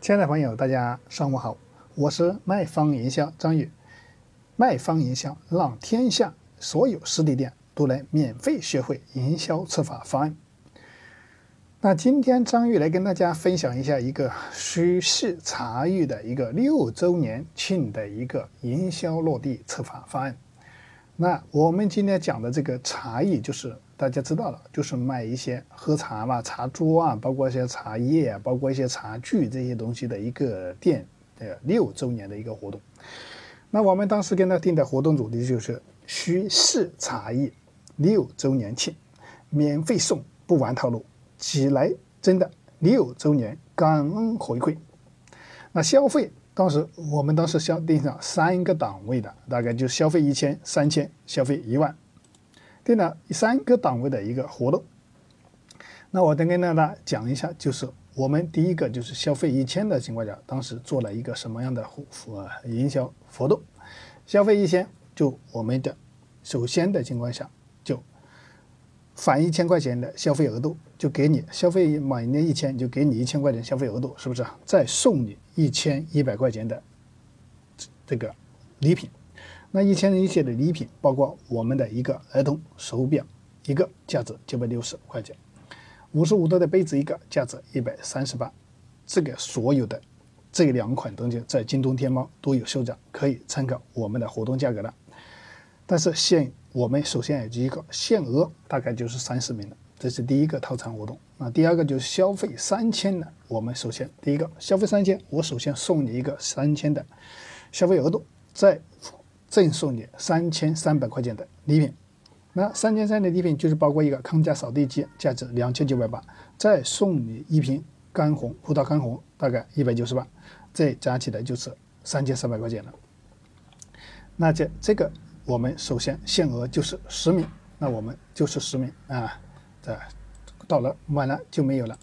亲爱的朋友，大家上午好，我是卖方营销张宇。卖方营销让天下所有实体店都能免费学会营销策划方案。那今天张玉来跟大家分享一下一个许氏茶艺的一个六周年庆的一个营销落地策划方案。那我们今天讲的这个茶艺，就是大家知道了，就是卖一些喝茶嘛，茶桌啊，包括一些茶叶啊，包括一些茶具这些东西的一个店的六周年的一个活动。那我们当时跟他定的活动主题就是徐氏茶艺六周年庆，免费送，不玩套路，起来真的六周年感恩回馈。那消费。当时我们当时消定上三个档位的，大概就消费一千、三千，消费一万，定了三个档位的一个活动。那我再跟大家讲一下，就是我们第一个就是消费一千的情况下，当时做了一个什么样的活营销活动？消费一千，就我们的首先的情况下就。返一千块钱的消费额度，就给你消费满一年一千，就给你一千块钱消费额度，是不是？再送你一千一百块钱的这个礼品。那一千一些的礼品，包括我们的一个儿童手表，一个价值九百六十块钱；五十五度的杯子一个，价值一百三十八。这个所有的这两款东西在京东、天猫都有售价，可以参考我们的活动价格的。但是限我们首先有一个限额，大概就是三十名的，这是第一个套餐活动。那第二个就是消费三千的，我们首先第一个消费三千，我首先送你一个三千的消费额度，再赠送你三千三百块钱的礼品。那三千三的礼品就是包括一个康佳扫地机，价值两千九百八，再送你一瓶干红葡萄干红，大概一百九十八，这加起来就是三千三百块钱了。那这这个。我们首先限额就是十名，那我们就是十名啊，这到了晚了就没有了。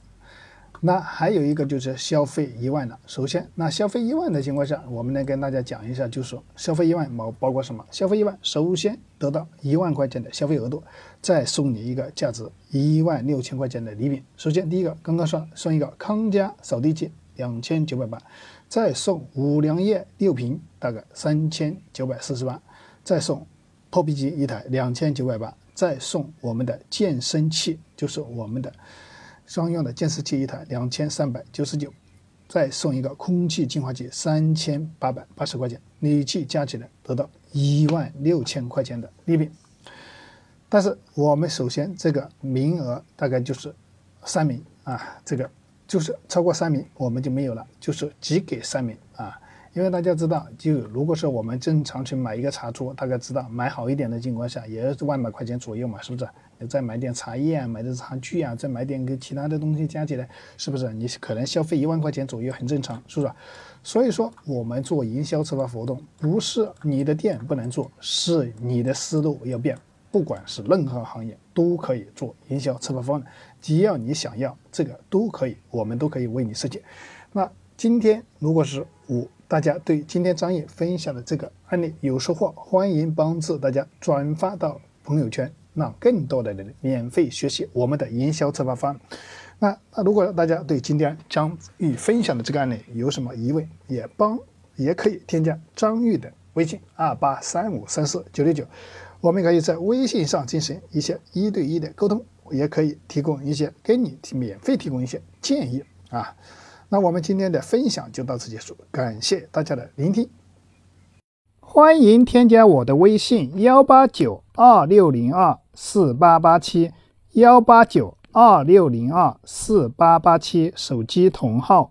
那还有一个就是消费一万了，首先那消费一万的情况下，我们来跟大家讲一下，就是说消费一万包包括什么？消费一万，首先得到一万块钱的消费额度，再送你一个价值一万六千块钱的礼品。首先第一个刚刚说送一个康佳扫地机两千九百八，再送五粮液六瓶，大概三千九百四十八。再送破壁机一台两千九百八，再送我们的健身器，就是我们的商用的健身器一台两千三百九十九，再送一个空气净化器三千八百八十块钱，累计加起来得到一万六千块钱的礼品。但是我们首先这个名额大概就是三名啊，这个就是超过三名我们就没有了，就是只给三名。因为大家知道，就如果说我们正常去买一个茶桌，大概知道买好一点的情况下，也是万把块钱左右嘛，是不是？你再买点茶叶啊，买点茶具啊，再买点个其他的东西加起来，是不是？你可能消费一万块钱左右，很正常，是不是？所以说，我们做营销策划活动，不是你的店不能做，是你的思路要变。不管是任何行业，都可以做营销策划方案，只要你想要这个都可以，我们都可以为你设计。那今天如果是我。大家对今天张毅分享的这个案例有收获，欢迎帮助大家转发到朋友圈，让更多的人免费学习我们的营销策划方案。那那如果大家对今天张玉分享的这个案例有什么疑问，也帮也可以添加张玉的微信二八三五三四九六九，我们可以在微信上进行一些一对一的沟通，也可以提供一些给你免费提供一些建议啊。那我们今天的分享就到此结束，感谢大家的聆听。欢迎添加我的微信：幺八九二六零二四八八七，幺八九二六零二四八八七，手机同号。